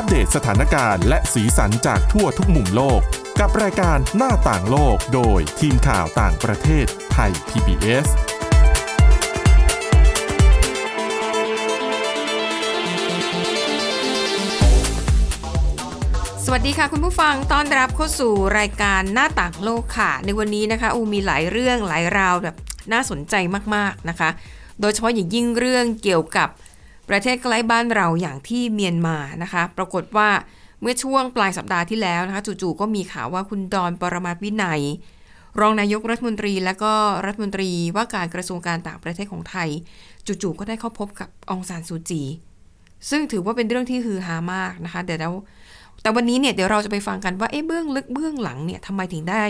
อัปเดตสถานการณ์และสีสันจากทั่วทุกมุมโลก กับรายการหน้าต่างโลกโดยทีมข่าวต่างประเทศไทย PBS สวัสดีค่ะคุณผู้ฟังต้อนรับเข้าสู่รายการหน้าต่างโลกค่ะ ในวันนี้นะคะอูมีหลายเรื่องหลายราวแบบน่าสนใจมากๆนะคะ โดยเฉพาะอย่างยิ่งเรื่องเกี่ยวกับ ประเทศใกล้บ้านเราอย่างที่เมียนมานะคะ ปรากฏว่าเมื่อช่วงปลายสัปดาห์ที่แล้วนะคะ จู่ๆก็มีข่าวว่าคุณดอนปรมาตวินัย รองนายกรัฐมนตรีและก็รัฐมนตรีว่าการกระทรวงการต่างประเทศของไทย จู่ๆก็ได้เข้าพบกับองซานซูจี ซึ่งถือว่าเป็นเรื่องที่ฮือฮามากนะคะเดี๋ยวแต่วันนี้เนี่ยเดี๋ยวเราจะไปฟังกันว่าเอ๊ะเบื้องลึกเบื้องหลังเนี่ยทำไมถึงได้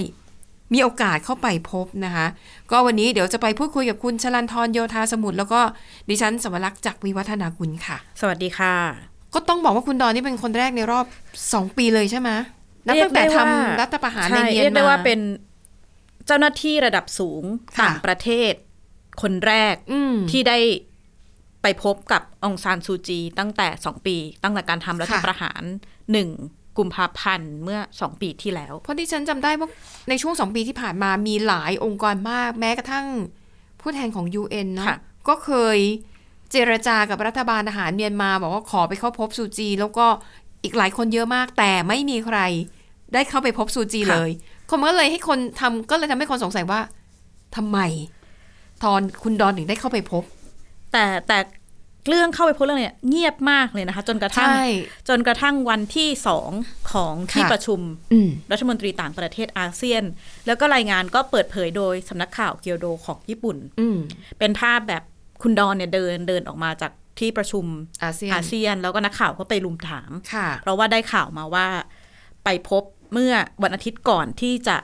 มีโอกาสเข้าไปพบนะคะ ก็วันนี้เดี๋ยวจะไปพูดคุยกับคุณชลันทรโยธาสมุทรแล้วก็ดิฉันสวรักษ์จากวิวัฒนากุลค่ะ สวัสดีค่ะ ก็ต้องบอกว่าคุณดอนนี่เป็นคนแรกในรอบ 2 ปีเลยใช่ไหมนับตั้งแต่ทำรัฐประหารในใช่เมียนมาเรียกได้ว่าเป็นเจ้าหน้าที่ระดับสูงค่ะต่างประเทศ คนแรกอืมที่ได้ไปพบกับองซานซูจี ตั้งแต่สองปี ตั้งแต่การทำรัฐค่ะประหารหนึ่ง กุมภาพันธ์เมื่อสองปีที่แล้ว เพราะที่ฉันจำได้ว่าในช่วงสองปีที่ผ่านมามีหลายองค์กรมาก แม้กระทั่งผู้แทนของ UN เนาะค่ะก็เคยเจรจากับรัฐบาลทหารเมียนมาบอกว่าขอไปเข้าพบซูจี แล้วก็อีกหลายคนเยอะมาก แต่ไม่มีใครได้เข้าไปพบซูจีเลยคนก็เลยให้คนทำก็เลยทำให้คนสงสัยว่าทำไมตอนคุณดอนถึงได้เข้าไปพบ แต่แต่ เรื่องเข้าไปพบเรื่องเนี่ยเงียบมากเลยนะคะ จนกระทั่งใช่จนกระทั่งวันที่สองของที่ค่ะประชุมอืมรัฐมนตรีต่างประเทศอาเซียน แล้วก็รายงานก็เปิดเผยโดยสำนักข่าวเกียวโดของญี่ปุ่นอืมเป็นภาพแบบคุณดอนเนี่ยเดินเดินออกมาจากที่ประชุมอาเซียนอาเซียน แล้วก็นักข่าวก็ไปลุมถามค่ะเพราะว่าได้ข่าวมาว่าไปพบเมื่อวันอาทิตย์ก่อนที่จะ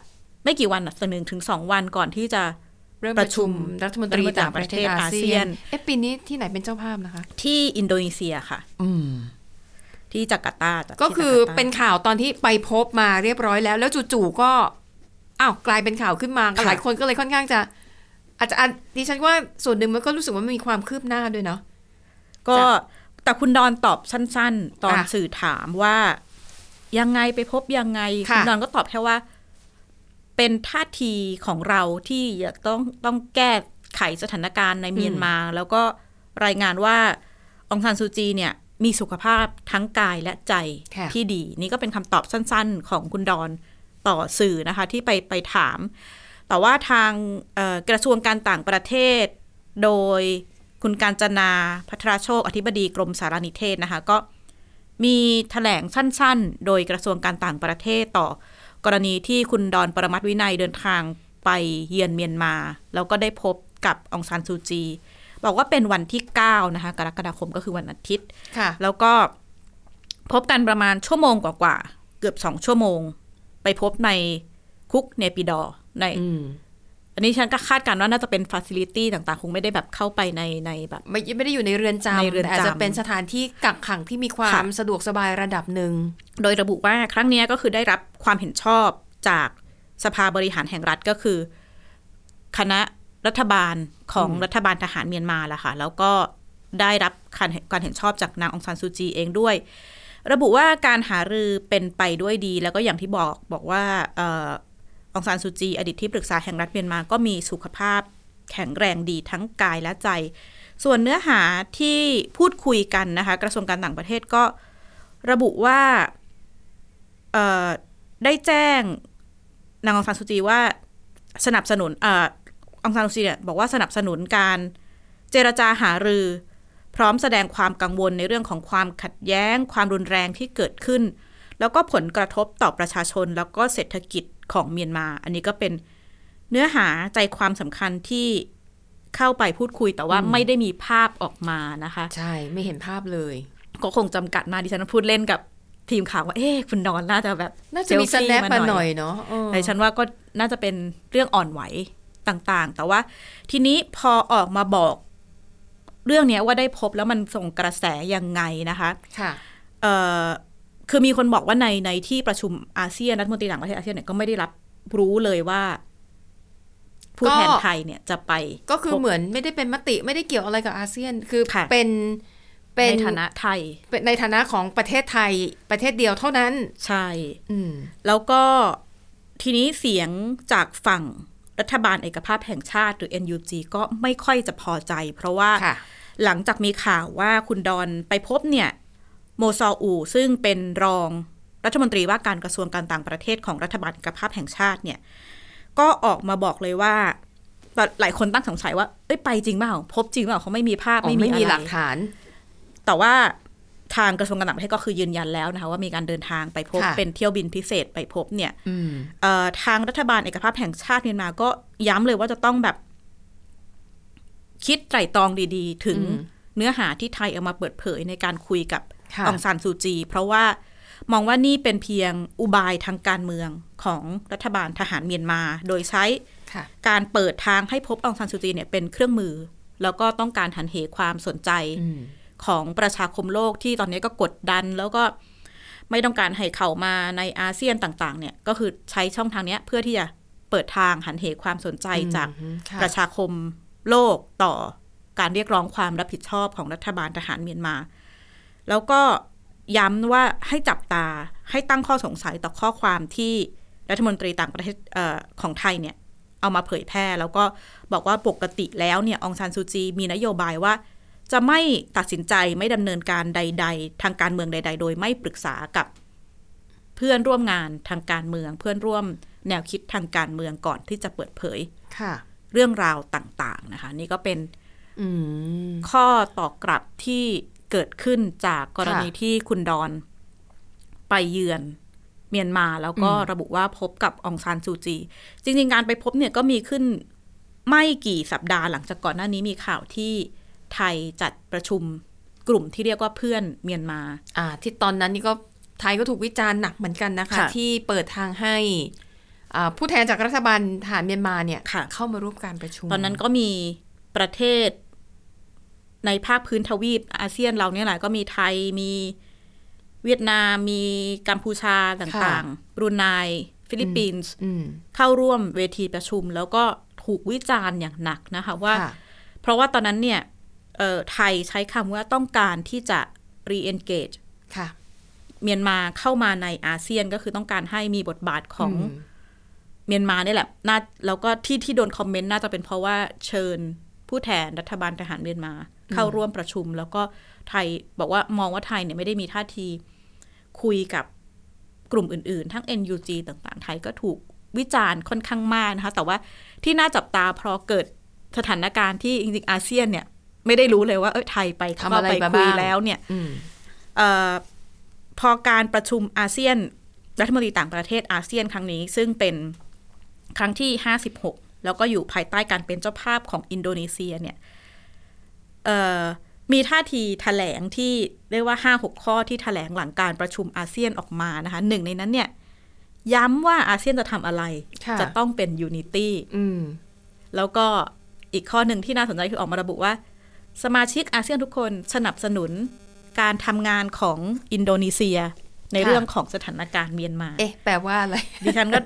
ไม่กี่วันอะสักหนึ่งถึงสองวันก่อนที่จะเริ่ม ปประระชุชุมมรัฐมนตรีต่างประเทศอาเซียนอาเซียน เอ๊ะปีนี้ที่ไหนเป็นเจ้าภาพนะคะ ที่อินโดนีเซียค่ะ อืมที่จาการ์ตาจากก็ที่คือจาการ์ตาเป็นข่าวตอนที่ไปพบมาเรียบร้อยแล้ว แล้วจู่ๆก็อ้าวกลายเป็นข่าวขึ้นมาก็หลายคนก็เลยค่อนข้างจะ อาจจะอะดิฉันว่าส่วนหนึ่งมันก็รู้สึกว่ามันมีความคืบหน้าด้วยเนาะก็แต่คุณดอนตอบสั้น ๆ ตอนอะสื่อถามว่ายังไงไปพบยังไงค่ะณดอนก็ตอบแค่ว่า เป็นท่าทีของเราที่จะต้องต้องแก้ไขสถานการณ์ในเมียนมา แล้วก็รายงานว่าองซานซูจีเนี่ยมีสุขภาพทั้งกายและใจค่ะที่ดี นี่ก็เป็นคำตอบสั้นๆ ของคุณดอนต่อสื่อนะคะ ที่ไปไปถาม แต่ว่าทางเอ่อกระทรวงการต่างประเทศ โดยคุณการจนาพัทรโชค อธิบดีกรมสารนิเทศนะคะ ก็มีแถลงสั้น ๆ โดยกระทรวงการต่างประเทศต่อ กรณีที่คุณดอนปรมัตถ์วินัยเดินทางไปเยือนเมียนมา แล้วก็ได้พบกับอองซานซูจี บอกว่าเป็นวันที่ 9 นะคะ กรกฎาคมก็คือวันอาทิตย์ค่ะแล้วก็พบกันประมาณชั่วโมงกว่าๆเกือบสองชั่วโมง ไปพบในคุกเนปิดอว์ใน อืมอันนี้ฉันก็คาดการณ์ว่าน่าจะเป็นฟ a ซิลิตี้ต่างๆ คงไม่ได้แบบเข้าไปในในแบบ ไม่ไม่ได้อยู่ในเรือนจำในเรือนแต่อาจจะจำเป็นสถานที่กักขังที่มีความค่ะสะดวกสบายระดับหนึ่ง โดยระบุว่าครั้งเนี้ยก็คือได้รับความเห็นชอบจากสภาบริหารแห่งรัฐก็คือ คณะรัฐบาลของรัฐบาลทหารเมียนมาแหละค่ะ แล้วก็ได้รับการการเห็นชอบจากนางองซานซูจีเองด้วย ระบุว่าการหารือเป็นไปด้วยดี แล้วก็อย่างที่บอกบอกว่าเอ่อ องซานซูจี อดีตที่ปรึกษาแห่งรัฐเมียนมาก็มีสุขภาพแข็งแรงดีทั้งกายและใจ ส่วนเนื้อหาที่พูดคุยกันนะคะกระทรวงการต่างประเทศก็ระบุว่าได้แจ้งนางองซานซูจีว่าสนับสนุนออองซานซูจีเนี่ยบอกว่าสนับสนุนการเจรจาหารือ พร้อมแสดงความกังวลในเรื่องของความขัดแย้ง ความรุนแรงที่เกิดขึ้น แล้วก็ผลกระทบต่อประชาชนแล้วก็เศรษฐกิจของเมียนมา อันนี้ก็เป็นเนื้อหาใจความสำคัญที่เข้าไปพูดคุยแต่ว่าไม่ได้มีภาพออกมานะคะ ใช่ไม่เห็นภาพเลย ก็คงจำกัดมากดิฉันพูดเล่นกับทีมข่าวว่า เอ๊ะคุณนอนน่าจะแบบ น่าจะมีเซสลฟี่แนปมาหน่อยเนาะเออแต่ฉันว่าก็น่าจะเป็นเรื่องอ่อนไหวต่างๆ แต่ว่าทีนี้พอออกมาบอกเรื่องเนี้ยว่าได้พบแล้วมันส่งกระแสยังไงนะคะ ค่ะเอ่อ คือมีคนบอกว่าในในที่ประชุมอาเซียนรัฐมนตรีต่างประเทศอาเซียนเนี่ยก็ไม่ได้รับรู้เลยว่าผู้แทนก็ไทยเนี่ยจะไป ก็คือพบเหมือนไม่ได้เป็นมติไม่ได้เกี่ยวอะไรกับอาเซียน คือค่ะเป็นเป็นในฐานะไทยเป็นในฐานะของประเทศไทยประเทศเดียวเท่านั้น ใช่อืมแล้วก็ทีนี้เสียงจากฝั่งรัฐบาลเอกภาพแห่งชาติหรือ NUG ก็ไม่ค่อยจะพอใจ เพราะว่าค่ะหลังจากมีข่าวว่าคุณดอนไปพบเนี่ย โมซออู ซึ่งเป็นรองรัฐมนตรีว่าการกระทรวงการต่างประเทศของรัฐบาลเอกภาพแห่งชาติเนี่ย ก็ออกมาบอกเลยว่าหลายคนตั้งสงสัยว่าเอ้ยไปจริงเปล่าพบจริงเปล่าเขาไม่มีภาพอ๋อไม่มีไม่อะไรมีหลักฐาน แต่ว่าทางกระทรวงการต่างประเทศก็คือยืนยันแล้วนะคะว่ามีการเดินทางไปพบค่ะเป็นเที่ยวบินพิเศษไปพบเนี่ยอืมเอ่อทางรัฐบาลเอกภาพแห่งชาติเมียนมาก็ย้ำเลยว่าจะต้องแบบ คิดไตร่ตรองดี ๆ ถึงอืมเนื้อหาที่ไทยเอามาเปิดเผยในการคุยกับค่ะ องซานซูจี เพราะว่ามองว่านี่เป็นเพียงอุบายทางการเมืองของรัฐบาลทหารเมียนมา โดยใช้ค่ะการเปิดทางให้พบองซานซูจีเนี่ยเป็นเครื่องมือ แล้วก็ต้องการหันเหความสนใจอืมของประชาคมโลกที่ตอนนี้ก็กดดันแล้วก็ไม่ต้องการให้เข้ามาในอาเซียนต่างๆ เนี่ยก็คือใช้ช่องทางเนี้ยเพื่อที่จะเปิดทางหันเหความสนใจจากอืมค่ะประชาคมโลกต่อการเรียกร้องความรับผิดชอบของรัฐบาลทหารเมียนมา แล้วก็ย้ำว่าให้จับตาให้ตั้งข้อสงสัยต่อข้อความที่รัฐมนตรีต่างประเทศเออของไทยเนี่ยเอามาเผยแพร่ แล้วก็บอกว่าปกติแล้วเนี่ยองซานซูจี มีนโยบายว่า จะไม่ตัดสินใจไม่ดำเนินการใด ๆ ทางการเมืองใด ๆ โดยไม่ปรึกษากับเพื่อนร่วมงานทางการเมือง เพื่อนร่วมแนวคิดทางการเมืองก่อนที่จะเปิดเผยค่ะ เรื่องราวต่าง ๆ นะคะ นี่ก็เป็นอืมข้อตอบกลับที่ เกิดขึ้นจากกรณีค่ะที่คุณดอนไปเยือนเมียนมาแล้วก็อืมระบุว่าพบกับองซานซูจี จริง ๆ การไปพบเนี่ยก็มีขึ้นไม่กี่สัปดาห์หลังจากก่อนหน้านี้มีข่าวที่ไทยจัดประชุมกลุ่มที่เรียกว่าเพื่อนเมียนมาอ่าที่ตอนนั้นนี่ก็ไทยก็ถูกวิจารณ์หนักเหมือนกันนะคะค่ะที่เปิดทางให้อ่าผู้แทนจากรัฐบาลทหารเมียนมาเนี่ยค่ะเข้ามาร่วมการประชุม ตอนนั้นก็มีประเทศ ในภาคพื้นทวีปอาเซียนเราเนี่ยแหละก็มีไทยมีเวียดนามมีกัมพูชาต่างๆบรูไนฟิลิปปินส์อืมเข้าร่วมเวทีประชุม แล้วก็ถูกวิจารณ์อย่างหนักนะคะว่าค่ะเพราะว่าตอนนั้นเนี่ยเอ่อไทยใช้คำว่าต้องการที่จะ re-engage ค่ะเมียนมาเข้ามาในอาเซียนก็คือต้องการให้มีบทบาทของอืมเมียนมาเนี่ยแหละน่าแล้วก็ที่ที่โดนคอมเมนต์น่าจะเป็นเพราะว่าเชิญ ผู้แทนรัฐบาลทหารเมียนมา เข้าร่วมประชุม แล้วก็ไทยบอกว่ามองว่าไทยเนี่ยไม่ได้มีท่าทีคุยกับกลุ่มอื่น ๆ ทั้ง NUG ต่างๆ ไทยก็ถูกวิจารณ์ค่อนข้างมากนะคะ แต่ว่าที่น่าจับตาเพราะเกิดสถานการณ์ที่จริงๆอาเซียนเนี่ยไม่ได้รู้เลยว่าเอยไทยไปทำอะไรเข้าไปมาคุยบ้างแล้วเนี่ยอืมเออพอการประชุมอาเซียนรัฐมนตรีต่างประเทศอาเซียนครั้งนี้ ซึ่งเป็นครั้งที่56 แล้วก็อยู่ภายใต้การเป็นเจ้าภาพของอินโดนีเซียเนี่ยเอ่อมีท่าทีแถลงที่เรียกว่า 5-6 ข้อที่แถลงหลังการประชุมอาเซียนออกมานะคะหนึ่งในนั้นเนี่ย ย้ำว่าอาเซียนจะทำอะไรค่ะจะต้องเป็น unity อืมแล้วก็อีกข้อหนึ่งที่น่าสนใจคือออกมาระบุว่า สมาชิกอาเซียนทุกคนสนับสนุนการทำงานของอินโดนีเซียในค่ะเรื่องของสถานการณ์เมียนมา เอ๊ะ แปลว่าอะไร ดิฉันก็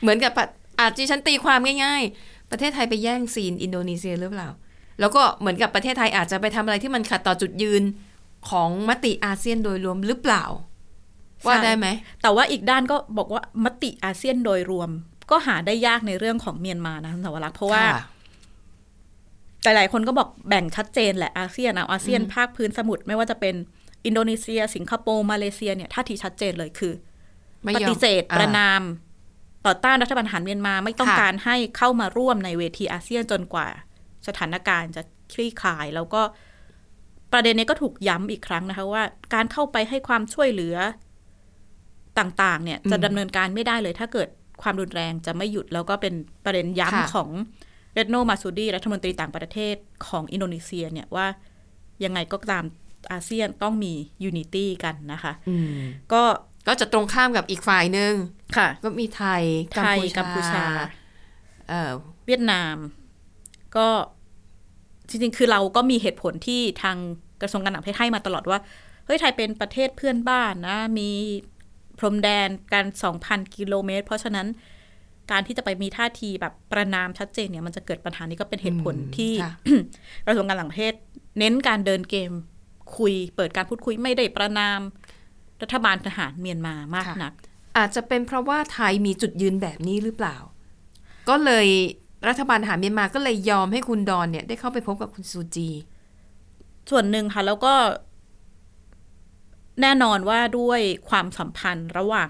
เหมือนกับปะ อาจจะฉันตีความง่าย ๆ ประเทศไทยไปแย่ง scene อินโดนีเซียหรือเปล่า แล้วก็เหมือนกับประเทศไทยอาจจะไปทำอะไรที่มันขัดต่อจุดยืนของมติอาเซียนโดยรวมหรือเปล่า ว่าได้ไหม แต่ว่าอีกด้านก็บอกว่ามติอาเซียนโดยรวม ก็หาได้ยากในเรื่องของเมียนมานะคุณสาวรักษ์เพราะว่าค่ะหลายๆคนก็บอกแบ่งชัดเจนแหละอาเซียนเอาอาเซียนภาคพื้นสมุทรไม่ว่าจะเป็นอินโดนีเซีย สิงคโปร์มาเลเซียเนี่ยท่าทีชัดเจนเลยคือไม่ปยอมฏิเสธอ่าประนาม ต่อต้านรัฐบาลทหารเมียนมาไม่ต้องค่ะการให้เข้ามาร่วมในเวทีอาเซียนจนกว่า สถานการณ์จะคลี่คลาย แล้วก็ประเด็นนี้ก็ถูกย้ำอีกครั้งนะคะว่า การเข้าไปให้ความช่วยเหลือต่างๆ เนี่ยจะดำเนินการไม่ได้เลย ถ้าเกิดความรุนแรงจะไม่หยุดแล้วก็เป็นประเด็นย้ำของเร็ตโนมาร์ซูดีรัฐมนตรีต่างประเทศของอินโดนีเซียเนี่ยว่ายังไงก็ตามอาเซียนต้องมี unity กันนะคะอืมก็ ก็จะตรงข้ามกับอีกฝ่ายหนึ่งค่ะ ก็มีไทยไทยกัมพูชาเอ่อเวียดนาม ก็จริงๆ คือเราก็มีเหตุผลที่ทางกระทรวงการต่างประเทศให้มาตลอดว่า เฮ้ยไทยเป็นประเทศเพื่อนบ้านนะ มีพรมแดนกัน2,000กิโลเมตร เพราะฉะนั้นการที่จะไปมีท่าทีแบบประนามชัดเจนเนี่ยมันจะเกิดปัญหานี้ก็เป็นเหตุผลที่ค่ะกระทรวงการต่างประเทศ เน้นการเดินเกมคุย เปิดการพูดคุยไม่ได้ประนาม รัฐบาลทหารเมียนมามากค่ะนัก อาจจะเป็นเพราะว่าไทยมีจุดยืนแบบนี้หรือเปล่า ก็เลยรัฐบาลทหารเมียนมาก็เลยยอมให้คุณดอนเนี่ย ได้เข้าไปพบกับคุณซูจี ส่วนหนึ่งค่ะ แล้วก็ แน่นอนว่าด้วยความสัมพันธ์ระหว่าง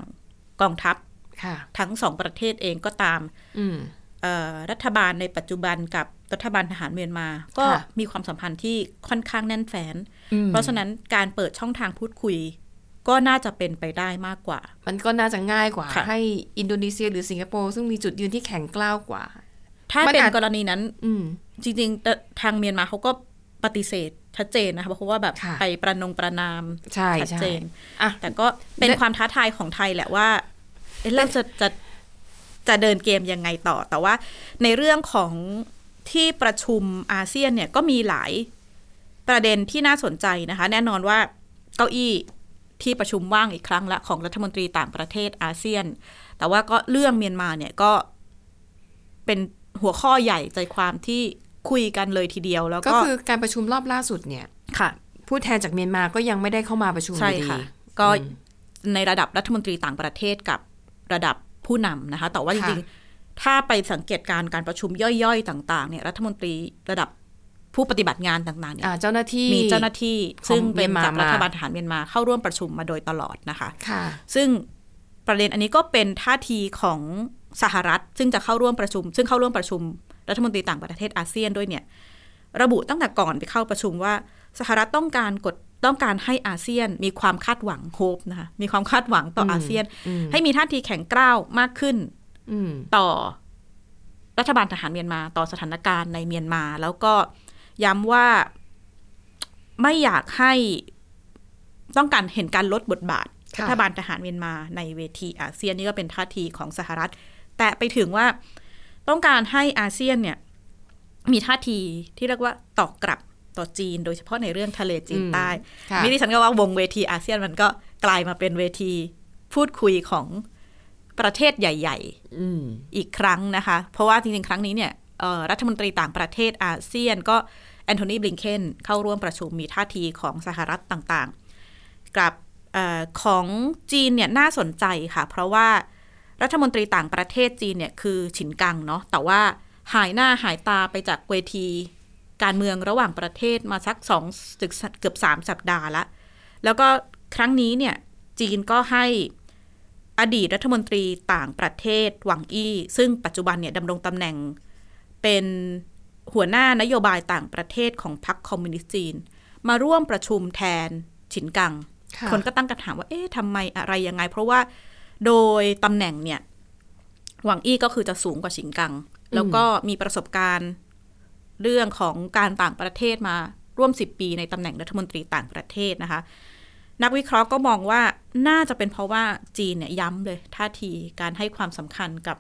กองทัพค่ะทั้งสองประเทศเองก็ตามอืมเอ่อรัฐบาลในปัจจุบันกับรัฐบาลทหารเมียนมา ก็ค่ะมีความสัมพันธ์ที่ค่อนข้างแน่นแฟนอืมเพราะฉะนั้นการเปิดช่องทางพูดคุย ก็น่าจะเป็นไปได้มากกว่า มันก็น่าจะง่ายกว่าค่ะให้อินโดนีเซียหรือสิงคโปร์ซึ่งมีจุดยืนที่แข็งกล้าวกว่า ถ้ามันเป็นอาจกรณีนั้น อืมจริงๆแต่ทางเมียนมาเขาก็ปฏิเสธชัดเจนนะคะเพราะว่าแบบค่ะไปประนงประนามใช่ชัดใช่เจนอะแต่ก็เป็นและความท้าทายของไทยแหละว่าเอ๊ะเราจะจะจะเดินเกมยังไงต่อ แต่ว่าในเรื่องของที่ประชุมอาเซียนเนี่ยก็มีหลายประเด็นที่น่าสนใจนะคะ แน่นอนว่าเก้าอี้ ที่ประชุมว่างอีกครั้งละของรัฐมนตรีต่างประเทศอาเซียน แต่ว่าก็เรื่องเมียนมาเนี่ยก็เป็นหัวข้อใหญ่ใจความที่คุยกันเลยทีเดียวแล้วก็ก็คือการประชุมรอบล่าสุดเนี่ยค่ะ ผู้แทนจากเมียนมาก็ยังไม่ได้เข้ามาประชุมใช่อยู่ดีค่ะ ก็ในระดับรัฐมนตรีต่างประเทศกับระดับผู้นำนะคะ แต่ว่าจค่ะริงๆถ้าไปสังเกตการณ์การประชุมย่อยๆ ต่าง ๆ เนี่ย รัฐมนตรีระดับ ผู้ปฏิบัติงานต่างๆเนี่ยอ่าเจ้าหน้าที่มีเจ้าหน้าที่ของซึ่งเป็นเมียนมาจากรัฐมาบาลทหารเมียนมาเข้าร่วมประชุมมาโดยตลอดนะคะค่ะ ซึ่งประเด็นอันนี้ก็เป็นท่าทีของสหรัฐ ซึ่งจะเข้าร่วมประชุม ซึ่งเข้าร่วมประชุมรัฐมนตรีต่างประเทศอาเซียนด้วยเนี่ย ระบุตั้งแต่ก่อนไปเข้าประชุมว่าสหรัฐต้องการกดต้องการให้อาเซียนมีความคาดหวังโฮปนะคะมีความคาดหวังต่ออมอาเซียนอืมให้มีท่าทีแข็งกร้าวมากขึ้นอืมต่อรัฐบาลทหารเมียนมาต่อสถานการณ์ในเมียนมา แล้วก็ ย้ำว่าไม่อยากให้ต้องการเห็นการลดบทบาทค่ะรัฐบาลทหารเมียนมาในเวทีอาเซียนนี่ก็เป็นท่าทีของสหรัฐ แต่ไปถึงว่าต้องการให้อาเซียนเนี่ยมีท่าทีที่เรียกว่าตอบกลับต่อจีน โดยเฉพาะในเรื่องทะเลจีนใต้ค่ะนี่ดิฉันก็ว่าวงเวทีอาเซียนมันก็กลายมาเป็นเวทีพูดคุยของประเทศใหญ่ ๆอืมอีกครั้งนะคะ เพราะว่าจริงๆ ครั้งนี้เนี่ยเอ่อ รัฐมนตรีต่างประเทศอาเซียน ก็แอนโทนีบลิงเคนเข้าร่วมประชุมมีท่าทีของสหรัฐต่างๆ กับอของจีนเนี่ยน่าสนใจค่ะ เพราะว่ารัฐมนตรีต่างประเทศจีนเนี่ยคือฉินกังเนาะแต่ว่าหายหน้าหายตาไปจากเวทีการเมืองระหว่างประเทศมาสักสองถึงเกือบสามสัปดาห์ละ แล้วก็ครั้งนี้เนี่ยจีนก็ให้อดีตรัฐมนตรีต่างประเทศหวังอี้ ซึ่งปัจจุบันเนี่ยดำรงตำแหน่ง เป็นหัวหน้านโยบายต่างประเทศของพรรคคอมมิวนิสต์จีน มาร่วมประชุมแทนฉินกังค่ะคนก็ตั้งคำถามว่า เอ๊ะทำไมอะไรยังไง เพราะว่าโดยตำแหน่งเนี่ย หวังอี้ก็คือจะสูงกว่าฉินกัง แล้วก็มีประสบการณ์เรื่องของการต่างประเทศมาร่วม10ปีในตำแหน่งรัฐมนตรีต่างประเทศนะคะ นักวิเคราะห์ก็มองว่าน่าจะเป็นเพราะว่าจีนเนี่ยย้ำเลยท่าทีการให้ความสำคัญกับ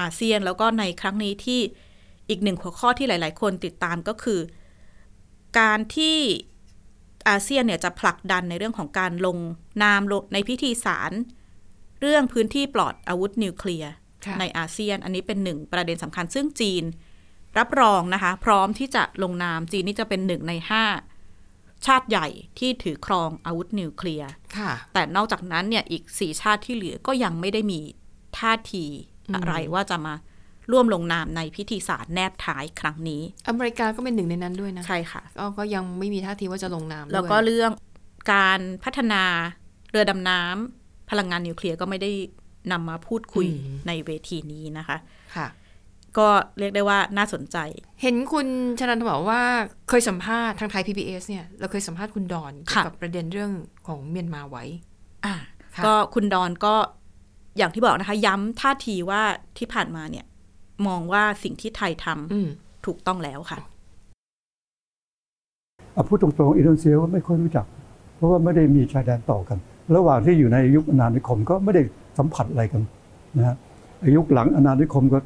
อาเซียน แล้วก็ในครั้งนี้ที่ อีกหนึ่งหัวข้อที่หลาย ๆ คนติดตามก็คือ การที่อาเซียนเนี่ยจะผลักดันในเรื่องของการลงนามลงในพิธีสารเรื่องพื้นที่ปลอดอาวุธนิวเคลียร์ค่ะในอาเซียน อันนี้เป็นหนึ่งประเด็นสำคัญซึ่งจีน รับรองนะคะ พร้อมที่จะลงนามจีนนี่จะเป็นหนึ่งในห้าชาติใหญ่ที่ถือครองอาวุธนิวเคลียร์ค่ะแต่นอกจากนั้นเนี่ยอีกสี่ชาติที่เหลือก็ยังไม่ได้มีท่าทีอะไรว่าจะมา ร่วมลงนามในพิธีสารแนบท้ายครั้งนี้ อเมริกาก็เป็นหนึ่งในนั้นด้วยนะ ใช่ค่ะ ก็ก็ยังไม่มีท่าทีว่าจะลงนามด้วยแล้วก็เรื่องการพัฒนาเรือดำน้ำพลังงานนิวเคลียร์ก็ไม่ได้นำมาพูดคุยในเวทีนี้นะคะค่ะก็เรียกได้ว่าน่าสนใจ เห็นคุณชนันทบอกว่าเคยสัมภาษณ์ทางไทย PBS เนี่ย เราเคยสัมภาษณ์คุณดอนเกี่ยวกับประเด็นเรื่องของเมียนมาไว้ อ่าค่ะก็คุณดอนก็อย่างที่บอกนะคะ ย้ำท่าทีว่าที่ผ่านมาเนี่ย มองว่าสิ่งที่ไทยทอืมำถูกต้องแล้วค่ะเอาพูดตรงๆอินโดนีเซียก็ไม่ค่อยรู้จัก เพราะว่าไม่ได้มีชายแดนต่อกัน ระหว่างที่อยู่ในยุคอาณานิคมก็ไม่ได้สัมผัสอะไรกันนะฮะยุคหลังอาณานิคมก็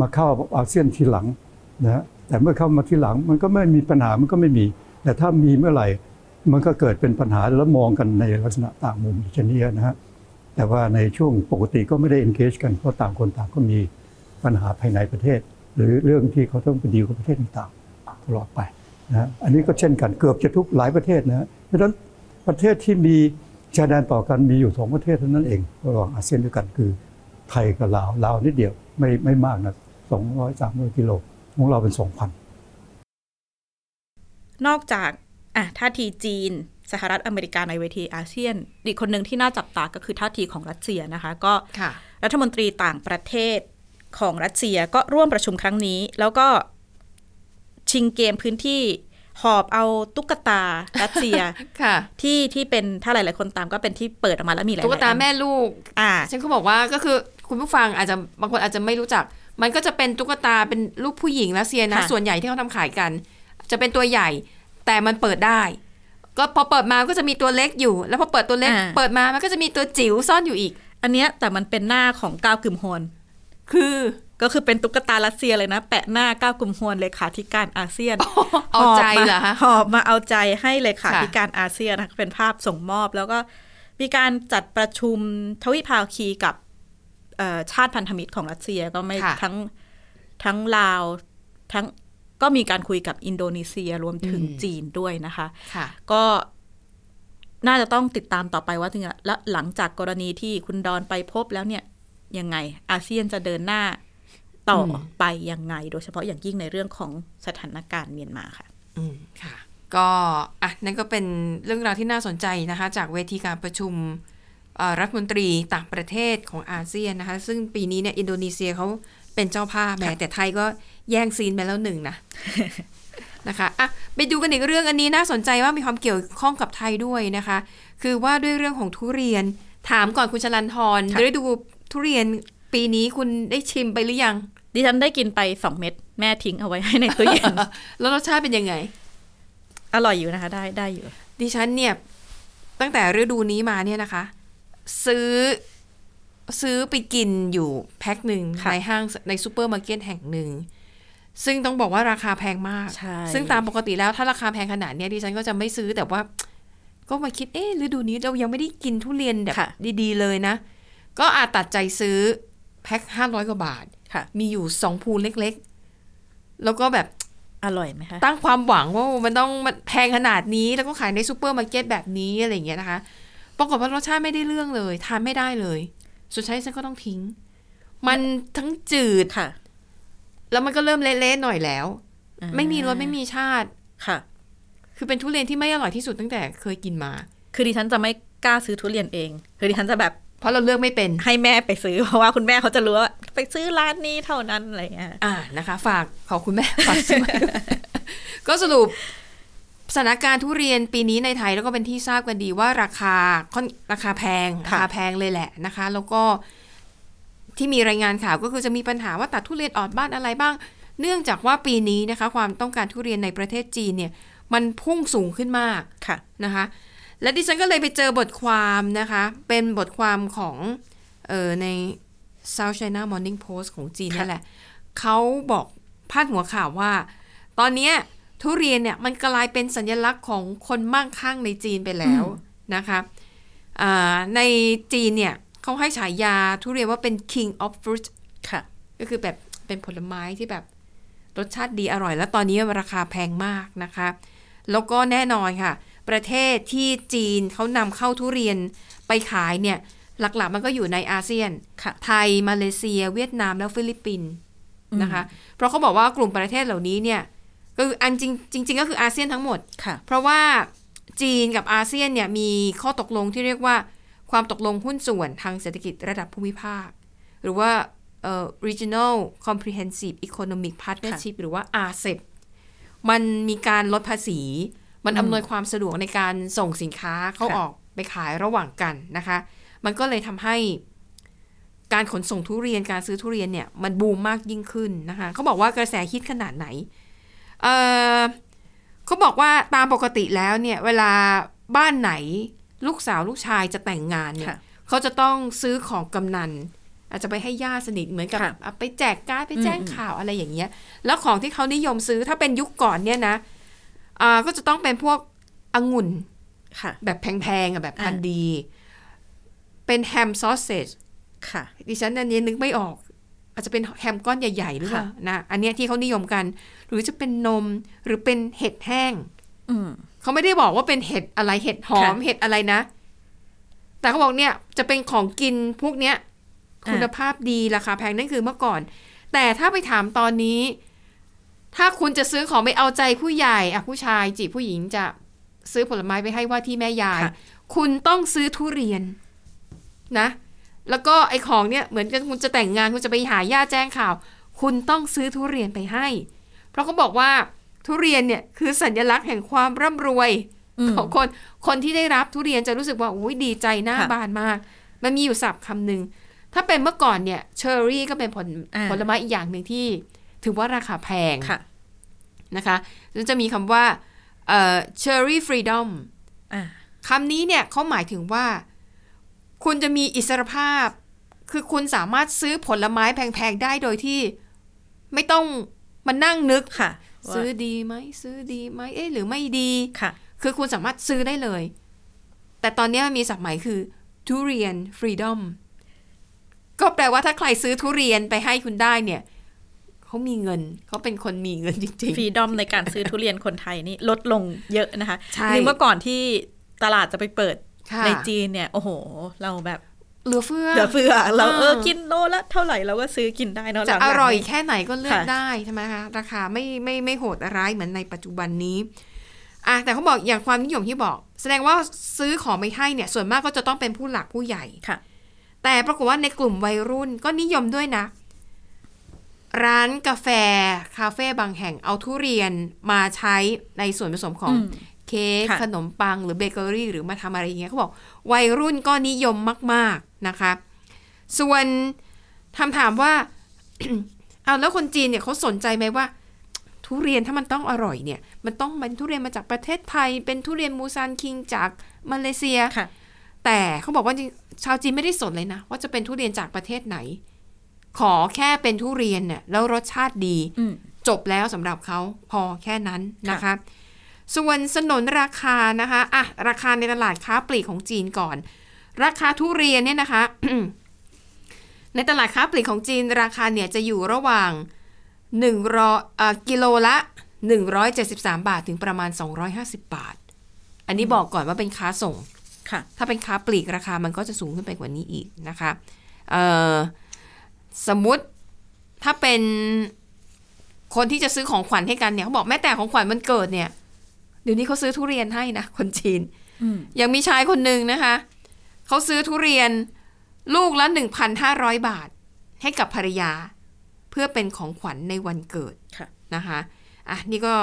มาเข้าอาเซียนทีหลังนะฮะแต่เมื่อเข้ามาทีหลังมันก็ไม่มีปัญหามันก็ไม่มี แต่ถ้ามีเมื่อไหร่มันก็เกิดเป็นปัญหาแล้วมองกันในลักษณะต่างมุมเช่นนี้นะฮะแต่ว่าในช่วงปกติก็ไม่ได้ engage กันเพราะต่างคนต่างก็มี ปัญหาภายในประเทศ หรือเรื่องที่เขาต้องไปดีลกับประเทศต่างๆตลอดไปนะฮะอันนี้ก็เช่นกันเกือบจะทุกหลายประเทศนะฮะเพราะฉะนั้นประเทศที่มีชายแดนต่อกันมีอยู่สองประเทศเท่านั้นเองระหว่างอาเซียนด้วยกันคือไทยกับลาวลาวนิดเดียวไม่ไม่มากนะสองร้อยสามร้อยกิโลของเราเป็นสองพันนอกจากอะท่าทีจีนสหรัฐอเมริกาในเวทีอาเซียน อีกคนหนึ่งที่น่าจับตาก็คือท่าทีของรัสเซียนะคะ ก็ค่ะรัฐมนตรีต่างประเทศ ของรัสเซียก็ร่วมประชุมครั้งนี้ แล้วก็ชิงเกมพื้นที่หอบเอาตุ๊กตารัสเซียค่ะ ที่ที่เป็นถ้าหลาย ๆ คนตามก็เป็นที่เปิดออกมาแล้วมีหลายๆตุ๊กตาอันแม่ลูก อ่าฉันก็บอกว่าก็คือคุณผู้ฟังอาจจะบางคนอาจจะไม่รู้จัก มันก็จะเป็นตุ๊กตาเป็นรูปผู้หญิงรัสเซียนะค่ะส่วนใหญ่ที่เขาทำขายกัน จะเป็นตัวใหญ่ แต่มันเปิดได้ ก็พอเปิดมาก็จะมีตัวเล็กอยู่ แล้วพอเปิดตัวเล็ก เปิดมามันก็จะมีตัวจิ๋วซ่อนอยู่อีก อันเนี้ยแต่มันเป็นหน้าของก้าวกึมฮวน คือก็คือเป็นตุ๊กตารัสเซียเลยนะ แปะหน้าก้าวกึมฮวนเลขาธิการอาเซียนเอาใจบมาเหรอคะหอบมาเอาใจให้เลขาค่ะธิการอาเซียนนะคะเป็นภาพส่งมอบ แล้วก็มีการจัดประชุมทวิภาคีกับเอ่อชาติพันธมิตรของรัสเซียก็ไม่ค่ะทั้งทั้งลาวทั้งก็มีการคุยกับอินโดนีเซียรวมถึงอืมจีนด้วยนะคะค่ะก็น่าจะต้องติดตามต่อไปว่าถึงและหลังจากกรณีที่คุณดอนไปพบแล้วเนี่ย ยังไง อาเซียนจะเดินหน้าต่ออมไปยังไง โดยเฉพาะอย่างยิ่งในเรื่องของสถานการณ์เมียนมาค่ะ อืมค่ะ ก็อะนั่นก็เป็นเรื่องราวที่น่าสนใจนะคะ จากเวทีการประชุมเอ่อรัฐมนตรีต่างประเทศของอาเซียนนะคะ ซึ่งปีนี้เนี่ยอินโดนีเซียเขาเป็นเจ้าภาพแหม้แต่ไทยก็แย่งซีนไปแล้วหนึ่งนะนะคะอะไปดูกันอีกเรื่องอันนี้น่าสนใจว่ามีความเกี่ยวข้องกับไทยด้วยนะคะ คือว่าด้วยเรื่องของทุเรียนถามก่อนคุณชลันทรค่ะได้ดู ทุเรียนปีนี้คุณได้ชิมไปหรือยัง ดิฉันได้กินไปสองเม็ดแม่ทิ้งเอาไว้ให้ในตู้เย็น แล้วรสชาติเป็นยังไง อร่อยอยู่นะคะ ได้ได้อยู่ ดิฉันเนี่ย ตั้งแต่ฤดูนี้มาเนี่ยนะคะ ซื้อซื้อไปกินอยู่แพ็คหนึ่งค่ะในห้างในซูเปอร์มาร์เก็ตแห่งหนึ่ง ซึ่งต้องบอกว่าราคาแพงมากใช่ซึ่งตามปกติแล้วถ้าราคาแพงขนาดเนี้ยดิฉันก็จะไม่ซื้อแต่ว่า ก็มาคิดเอ๊ะฤดูนี้เรายังไม่ได้กินทุเรียนแบบค่ะดีๆเลยนะ ก็อาจตัดใจซื้อแพ็คห้าร้อยกว่าบาท ค่ะ มีอยู่สองพูเล็กๆ แล้วก็แบบอร่อยไหมคะ ตั้งความหวังว่ามันต้องมันแพงขนาดนี้แล้วก็ขายในซูเปอร์มาร์เก็ตแบบนี้อะไรอย่างเงี้ยนะคะ ปรากฏว่ารสชาติไม่ได้เรื่องเลย ทานไม่ได้เลย สุดท้ายฉันก็ต้องทิ้ง มันทั้งจืด ค่ะ แล้วมันก็เริ่มเละๆหน่อยแล้ว อ่า ไม่มีรสไม่มีชาติ ค่ะ คือเป็นทุเรียนที่ไม่อร่อยที่สุดตั้งแต่เคยกินมา คือดิฉันจะไม่กล้าซื้อทุเรียนเอง คือดิฉันจะแบบ เพราะเราเลือกไม่เป็นให้แม่ไปซื้อ เพราะว่าคุณแม่เขาจะรู้ว่าไปซื้อร้านนี้เท่านั้นอะไรอย่างเงี้ยอ่านะคะ ฝากขอคุณแม่ฝากซื้อมาด้วยก็สรุปสถานการณ์ทุเรียนปีนี้ในไทยแล้วก็เป็นที่ทราบกันดีว่าราคาค่อนราคาแพงราค่ะคาแพงเลยแหละนะคะ แล้วก็ที่มีรายงานข่าวก็คือจะมีปัญหาว่าตัดทุเรียนออดบ้านอะไรบ้าง เนื่องจากว่าปีนี้นะคะ ความต้องการทุเรียนในประเทศจีนเนี่ย มันพุ่งสูงขึ้นมากค่ะนะคะ และดิฉันก็เลยไปเจอบทความนะคะ เป็นบทความของเออใน South China Morning Post ของจีนค่ะนี่แหละ เขาบอกพาดหัวข่าวว่า ตอนเนี้ยทุเรียนเนี่ยมันกลายเป็นสัญลักษณ์ของคนมั่งคั่งในจีนไปแล้วนะคะอ่าในจีนเนี่ยเขาให้ฉายาทุเรียนว่าเป็น king of fruit ค่ะ ก็คือแบบเป็นผลไม้ที่แบบรสชาติดีอร่อย แล้วตอนนี้ราคาแพงมากนะคะ แล้วก็แน่นอนค่ะ ประเทศที่จีนเขานำเข้าทุเรียนไปขายเนี่ยหลักๆ มันก็อยู่ในอาเซียนค่ะไทย มาเลเซีย เวียดนาม แล้วฟิลิปปินส์นะคะ เพราะเขาบอกว่ากลุ่มประเทศเหล่านี้เนี่ยก็คืออันจริงจริงๆก็คืออาเซียนทั้งหมดค่ะเพราะว่าจีนกับอาเซียนเนี่ยมีข้อตกลงที่เรียกว่าความตกลงหุ้นส่วนทางเศรษฐกิจระดับภูมิภาค หรือว่าเอ่อ regional comprehensive economic partnership หรือว่า RCEP มันมีการลดภาษี มันอำนวยความสะดวกในการส่งสินค้าเข้าค่ะออกไปขายระหว่างกันนะคะ มันก็เลยทำให้การขนส่งทุเรียนการซื้อทุเรียนเนี่ยมันบูมมากยิ่งขึ้นนะคะเขาบอกว่ากระแสฮิตขนาดไหนเอ่อเขาบอกว่าตามปกติแล้วเนี่ยเวลาบ้านไหนลูกสาวลูกชายจะแต่งงานเนี่ยค่ะเขาจะต้องซื้อของกำนัล อาจจะไปให้ญาติสนิทเหมือนกับค่ะเอาไปแจกการ์ดไปแจ้งอืมข่าวอะไรอย่างเงี้ย แล้วของที่เขานิยมซื้อถ้าเป็นยุคก่อนเนี่ยนะ อ่าก็จะต้องเป็นพวกองุ่นค่ะ แบบแพงๆอะแบบพันอ่าธุ์ดี เป็นแฮม sausage ค่ะ ดิฉันอันนี้นึกไม่ออก อาจจะเป็นแฮมก้อนใหญ่ๆหรือเปล่านะ อันเนี้ยที่เขานิยมกัน หรือจะเป็นนมหรือเป็นเห็ดแห้งอืมเขาไม่ได้บอกว่าเป็นเห็ดอะไรเห็ดหอมค่ะเห็ดอะไรนะ แต่เขาบอกเนี่ย จะเป็นของกินพวกเนี้ยอ่าคุณภาพดีราคาแพงนั่นคือเมื่อก่อน แต่ถ้าไปถามตอนนี้ ถ้าคุณจะซื้อของไม่เอาใจผู้ใหญ่อะผู้ชายจีบผู้หญิงจะซื้อผลไม้ไปให้ว่าที่แม่ยายค่ะคุณต้องซื้อทุเรียนนะ แล้วก็ไอ้ของเนี่ยเหมือนกับคุณจะแต่งงานคุณจะไปหาญาติแจ้งข่าว คุณต้องซื้อทุเรียนไปให้ เพราะเขาบอกว่าทุเรียนเนี่ยคือสัญลักษณ์แห่งความร่ำรวยอืมของคนคนที่ได้รับทุเรียนจะรู้สึกว่าอุ้ยดีใจหน้าค่ะบานมาก มันมีอยู่ศัพท์คำหนึ่งถ้าเป็นเมื่อก่อนเนี่ยเชอร์รี่ก็เป็นผลอ่าผลไม้อีกอย่างหนึ่งที่ ถือว่าราคาแพงค่ะนะคะแล้วจะมีคำว่าเอ่อ cherry freedom อ่าคำนี้เนี่ยเขาหมายถึงว่า คุณจะมีอิสรภาพ คือคุณสามารถซื้อผลไม้แพงๆได้โดยที่ไม่ต้องมานั่งนึกค่ะ ซื้อว่าดีไหมซื้อดีไหมเอ๊ะหรือไม่ดีค่ะ คือคุณสามารถซื้อได้เลย แต่ตอนนี้มันมีศัพท์ใหม่คือทุเรียนฟรีดอมก็แปลว่าถ้าใครซื้อทุเรียนไปให้คุณได้เนี่ย เขามีเงิน เขาเป็นคนมีเงินจริงฟรีดอมในการซื้อทุเรียนคนไทยนี่ลดลงเยอะนะคะใช่นี่เมื่อก่อนที่ตลาดจะไปเปิดค่ะในจีนเนี่ย โอ้โห เราแบบๆเหลือเฟือเหลือเฟือเราเอออ่ากินโลละเท่าไหร่เราก็ซื้อกินได้เนาะจะหลังๆอร่อยนี่แค่ไหนก็เลือกค่ะได้ใช่ไหมคะราคาไม่ไม่ไม่โหดร้ายเหมือนในปัจจุบันนี้อะแต่เขาบอกอย่างความนิยมที่บอก แสดงว่าซื้อของไปให้เนี่ย ส่วนมากก็จะต้องเป็นผู้หลักผู้ใหญ่ค่ะ แต่ปรากฏว่าในกลุ่มวัยรุ่นก็นิยมด้วยนะ ร้านกาแฟ คาเฟ่บางแห่งเอาทุเรียนมาใช้ในส่วนผสมของอืมเค้กค่ะขนมปังหรือเบเกอรี่หรือมาทำอะไรอย่างเงี้ยเขาบอกวัยรุ่นก็นิยมมาก ๆนะคะ ส่วนคำถามว่า เอาแล้วคนจีนเนี่ยเขาสนใจไหมว่า ทุเรียนถ้ามันต้องอร่อยเนี่ย มันต้องเป็นทุเรียนมาจากประเทศไทย เป็นทุเรียนมูซานคิงจากมาเลเซียค่ะแต่เขาบอกว่าจริงชาวจีนไม่ได้สนเลยนะ ว่าจะเป็นทุเรียนจากประเทศไหน ขอแค่เป็นทุเรียนเนี่ยแล้วรสชาติดีอืมจบแล้วสำหรับเขาพอแค่นั้นนะคะ ส่วนสนนราคานะคะอะราคาในตลาดค้าปลีกของจีนก่อน ราคาทุเรียนเนี่ยนะคะในตลาดค้าปลีกของจีนราคาเนี่ยจะอยู่ระหว่าง1รอเอ่อกิโลละ 173 บาทถึงประมาณ 250 บาท อันนี้บอกก่อนว่าเป็นค้าส่ง ค่ะ ถ้าเป็นค้าปลีกราคามันก็จะสูงขึ้นไปกว่านี้อีกนะคะ เอ่อ สมมุติถ้าเป็นคนที่จะซื้อของขวัญให้กันเนี่ยเขาบอกแม้แต่ของขวัญมันเกิดเนี่ย เดี๋ยวนี้เขาซื้อทุเรียนให้นะคนจีนอืมยังมีชายคนหนึ่งนะคะเขาซื้อทุเรียนลูกละ1,500บาท ให้กับภรรยา เพื่อเป็นของขวัญในวันเกิดค่ะนะคะอะนี่ก็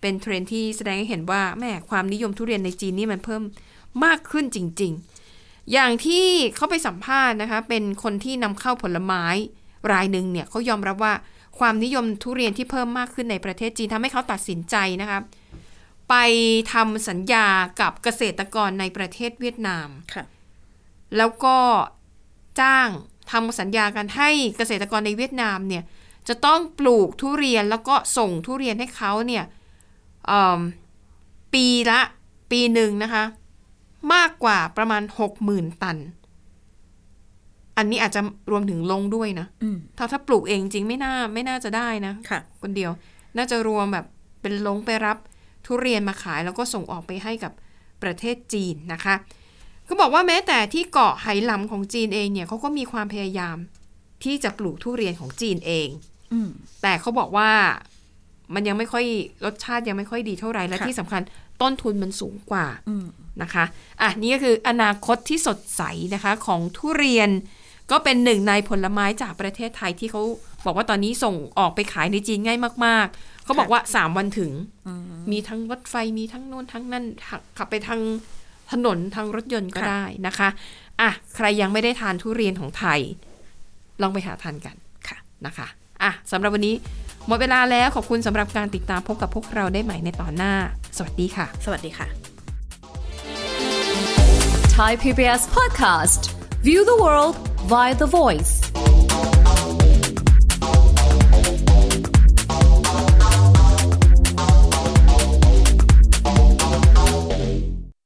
เป็นเทรนด์ที่แสดงให้เห็นว่าแม่ความนิยมทุเรียนในจีนนี่มันเพิ่มมากขึ้นจริง ๆ อย่างที่เขาไปสัมภาษณ์นะคะ เป็นคนที่นำเข้าผลไม้ รายหนึ่งเนี่ยเขายอมรับว่าความนิยมทุเรียนที่เพิ่มมากขึ้นในประเทศจีนทำให้เขาตัดสินใจนะคะไปทำสัญญากับเกษตรกรในประเทศเวียดนามค่ะแล้วก็จ้างทำสัญญากันให้เกษตรกรในเวียดนามเนี่ยจะต้องปลูกทุเรียนแล้วก็ส่งทุเรียนให้เขาเนี่ยเอิ่มปีละปีหนึ่งนะคะ มากกว่าประมาณ 60,000 ตัน อันนี้อาจจะรวมถึงลงด้วยนะอืมถ้าถ้าปลูกเองจริงไม่น่าไม่น่าจะได้นะค่ะ คนเดียว น่าจะรวมแบบเป็นลงไปรับทุเรียนมาขายแล้วก็ส่งออกไปให้กับประเทศจีนนะคะเขาบอกว่าแม้แต่ที่เกาะไหหลำของจีนเองเนี่ยเขาก็มีความพยายามที่จะปลูกทุเรียนของจีนเองอืมแต่เขาบอกว่ามันยังไม่ค่อยรสชาติยังไม่ค่อยดีเท่าไหร่และค่ะที่สำคัญต้นทุนมันสูงกว่าอืมนะคะ อะนี่ก็คืออนาคตที่สดใสนะคะของทุเรียน ก็เป็นหนึ่งในผลไม้จากประเทศไทยที่เขาบอกว่าตอนนี้ส่งออกไปขายในจีนง่ายมาก ๆ เขาบอกว่า3วันถึง มีทั้งรถไฟมีทั้งโน่นทั้งนั่นขับขับไปทางถนนทางรถยนต์ก็ค่ะได้นะคะอะใครยังไม่ได้ทานทุเรียนของไทย ลองไปหาทานกันค่ะนะคะอะสำหรับวันนี้หมดเวลาแล้วขอบคุณสำหรับการติดตามพบกับพวกเราได้ใหม่ในตอนหน้า สวัสดีค่ะ สวัสดีค่ะ Thai PBS podcast. View the world via the voice.